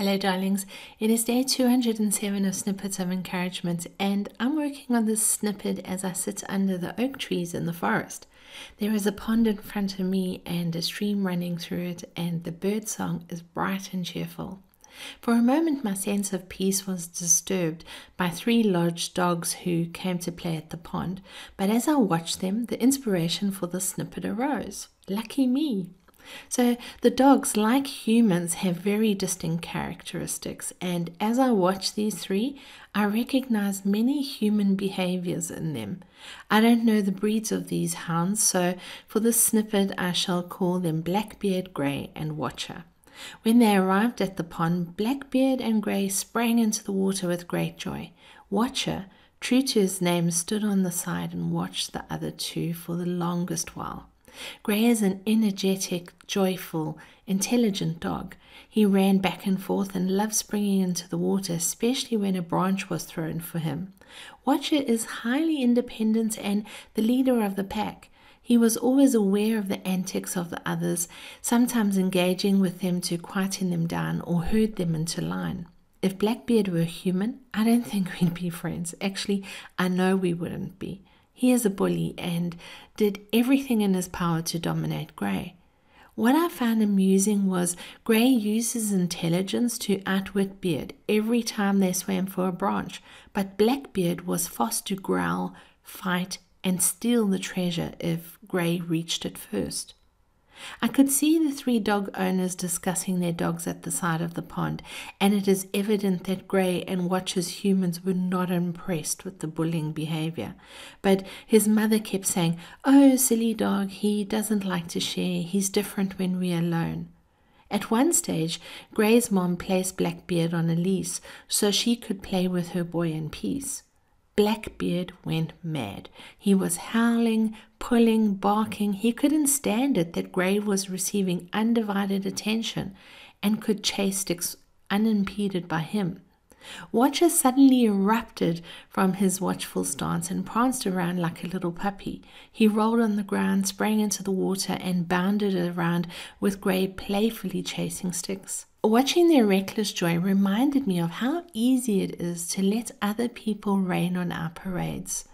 Hello, darlings. It is day 207 of Snippets of Encouragement, and I'm working on this snippet as I sit under the oak trees in the forest. There is a pond in front of me and a stream running through it, and the bird song is bright and cheerful. For a moment, my sense of peace was disturbed by three large dogs who came to play at the pond, but as I watched them, the inspiration for the snippet arose. Lucky me! So, the dogs, like humans, have very distinct characteristics, and as I watch these three, I recognize many human behaviors in them. I don't know the breeds of these hounds, so for this snippet, I shall call them Blackbeard, Grey, and Watcher. When they arrived at the pond, Blackbeard and Grey sprang into the water with great joy. Watcher, true to his name, stood on the side and watched the other two for the longest while. Grey is an energetic, joyful, intelligent dog. He ran back and forth and loved springing into the water, especially when a branch was thrown for him. Watcher is highly independent and the leader of the pack. He was always aware of the antics of the others, sometimes engaging with them to quieten them down or herd them into line. If Blackbeard were human, I don't think we'd be friends. Actually, I know we wouldn't be. He is a bully and did everything in his power to dominate Grey. What I found amusing was Grey used his intelligence to outwit Beard every time they swam for a branch, but Blackbeard was forced to growl, fight, and steal the treasure if Grey reached it first. I could see the three dog owners discussing their dogs at the side of the pond, and it is evident that Grey and Watcher's humans were not impressed with the bullying behavior. But his mother kept saying, Oh, silly dog, he doesn't like to share, he's different when we're alone. At one stage, Grey's mom placed Blackbeard on a leash so she could play with her boy in peace. Blackbeard went mad. He was howling, pulling, barking. He couldn't stand it that Grey was receiving undivided attention and could chase sticks unimpeded by him. Watcher suddenly erupted from his watchful stance and pranced around like a little puppy. He rolled on the ground, sprang into the water, and bounded around with Grey playfully chasing sticks. Watching their reckless joy reminded me of how easy it is to let other people rain on our parades.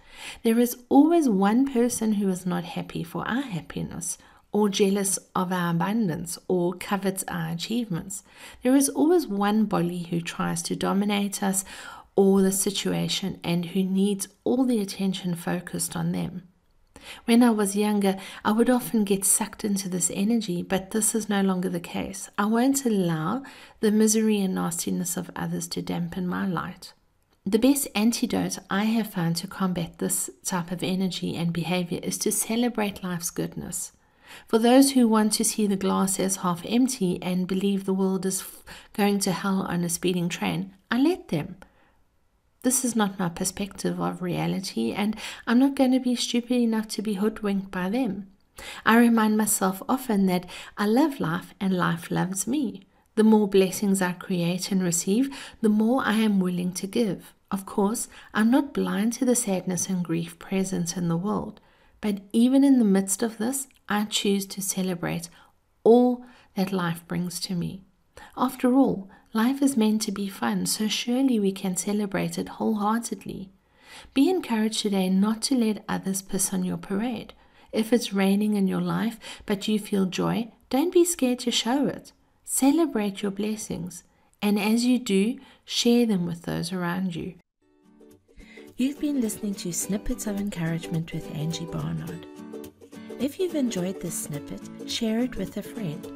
There is always one person who is not happy for our happiness, or jealous of our abundance, or covets our achievements. There is always one bully who tries to dominate us or the situation and who needs all the attention focused on them. When I was younger, I would often get sucked into this energy, but this is no longer the case. I won't allow the misery and nastiness of others to dampen my light. The best antidote I have found to combat this type of energy and behavior is to celebrate life's goodness. For those who want to see the glass as half empty and believe the world is going to hell on a speeding train, I let them. This is not my perspective of reality, and I'm not going to be stupid enough to be hoodwinked by them. I remind myself often that I love life and life loves me. The more blessings I create and receive, the more I am willing to give. Of course, I'm not blind to the sadness and grief present in the world, but even in the midst of this, I choose to celebrate all that life brings to me. After all, Life is meant to be fun, so surely we can celebrate it wholeheartedly. Be encouraged today not to let others piss on your parade. If it's raining in your life but you feel joy, don't be scared to show it. Celebrate your blessings, and as you do, share them with those around you. You've been listening to Snippets of Encouragement with Angie Barnard. If you've enjoyed this snippet, share it with a friend.